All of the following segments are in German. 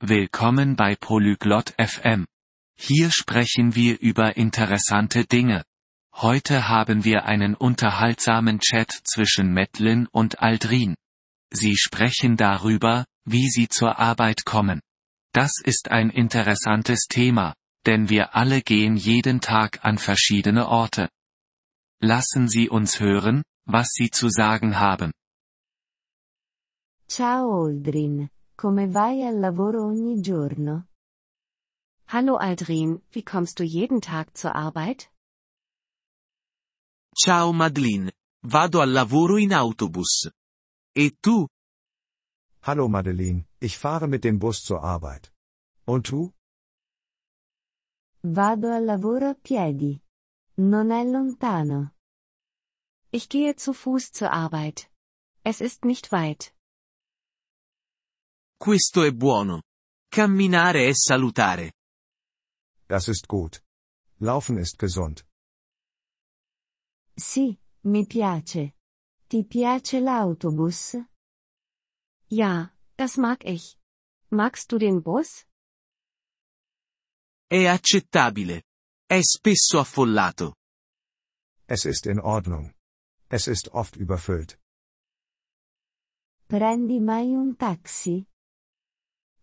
Willkommen bei Polyglot FM. Hier sprechen wir über interessante Dinge. Heute haben wir einen unterhaltsamen Chat zwischen Metlin und Aldrin. Sie sprechen darüber, wie sie zur Arbeit kommen. Das ist ein interessantes Thema, denn wir alle gehen jeden Tag an verschiedene Orte. Lassen Sie uns hören, was Sie zu sagen haben. Ciao Aldrin, come vai al lavoro ogni giorno? Hallo Aldrin, wie kommst du jeden Tag zur Arbeit? Ciao Madeline, vado al lavoro in autobus. E tu? Hallo Madeline, ich fahre mit dem Bus zur Arbeit. Und du? Vado al lavoro a piedi. Non è lontano. Ich gehe zu Fuß zur Arbeit. Es ist nicht weit. Questo è buono. Camminare è salutare. Das ist gut. Laufen ist gesund. Sì, mi piace. Ti piace l'autobus? Ja, das mag ich. Magst du den Bus? È accettabile. È spesso affollato. Es ist in Ordnung. Es ist oft überfüllt. Prendi mai un taxi?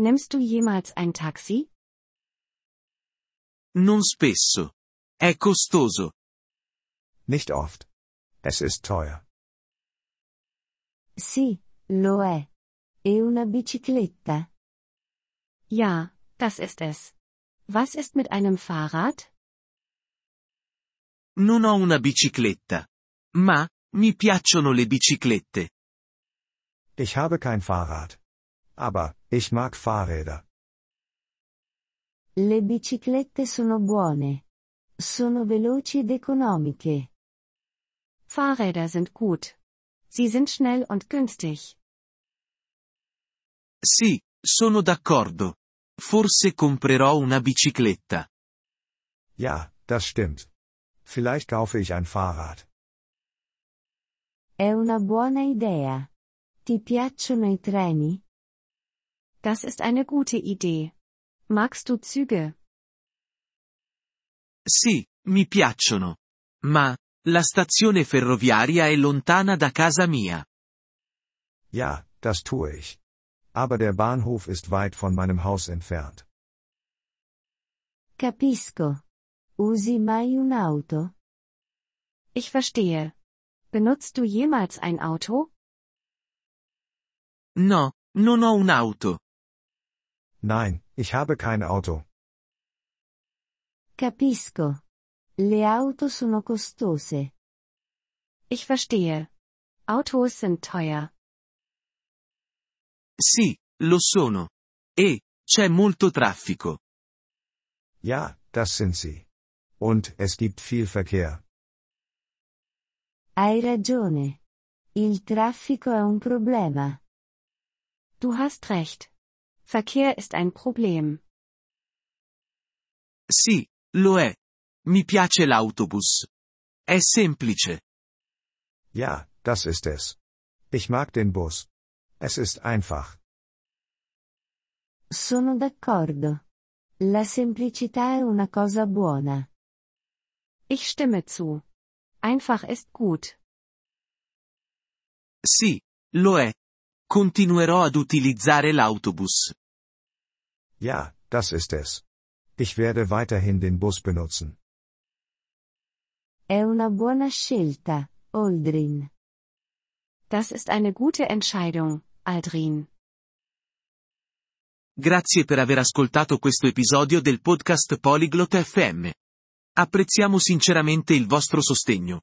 Nimmst du jemals ein Taxi? Non spesso. È costoso. Nicht oft. Es ist teuer. Sì, lo è. E una bicicletta? Ja, das ist es. Was ist mit einem Fahrrad? Non ho una bicicletta. Ma, mi piacciono le biciclette. Ich habe kein Fahrrad. Aber, ich mag Fahrräder. Le biciclette sono buone. Sono veloci ed economiche. Fahrräder sind gut. Sie sind schnell und günstig. Sì, sono d'accordo. Forse comprerò una bicicletta. Ja, das stimmt. Vielleicht kaufe ich ein Fahrrad. È una buona idea. Ti piacciono i treni? Das ist eine gute Idee. Magst du Züge? Sì, mi piacciono. Ma, la stazione ferroviaria è lontana da casa mia. Ja, das tue ich. Aber der Bahnhof ist weit von meinem Haus entfernt. Capisco. Usi mai un'auto? Ich verstehe. Benutzt du jemals ein Auto? No, non ho un'auto. Nein, ich habe kein Auto. Capisco. Le auto sono costose. Ich verstehe. Autos sind teuer. Sì, lo sono. E, c'è molto traffico. Ja, das sind sie. Und es gibt viel Verkehr. Hai ragione. Il traffico è un problema. Du hast recht. Verkehr ist ein Problem. Sì, lo è. Mi piace l'autobus. È semplice. Ja, das ist es. Ich mag den Bus. Es ist einfach. Sono d'accordo. La semplicità è una cosa buona. Ich stimme zu. Einfach ist gut. Sì, lo è. Continuerò ad utilizzare l'autobus. Ja, das ist es. Ich werde weiterhin den Bus benutzen. È una buona scelta, Aldrin. Das ist eine gute Entscheidung, Aldrin. Grazie per aver ascoltato questo episodio del podcast Polyglot FM. Apprezziamo sinceramente il vostro sostegno.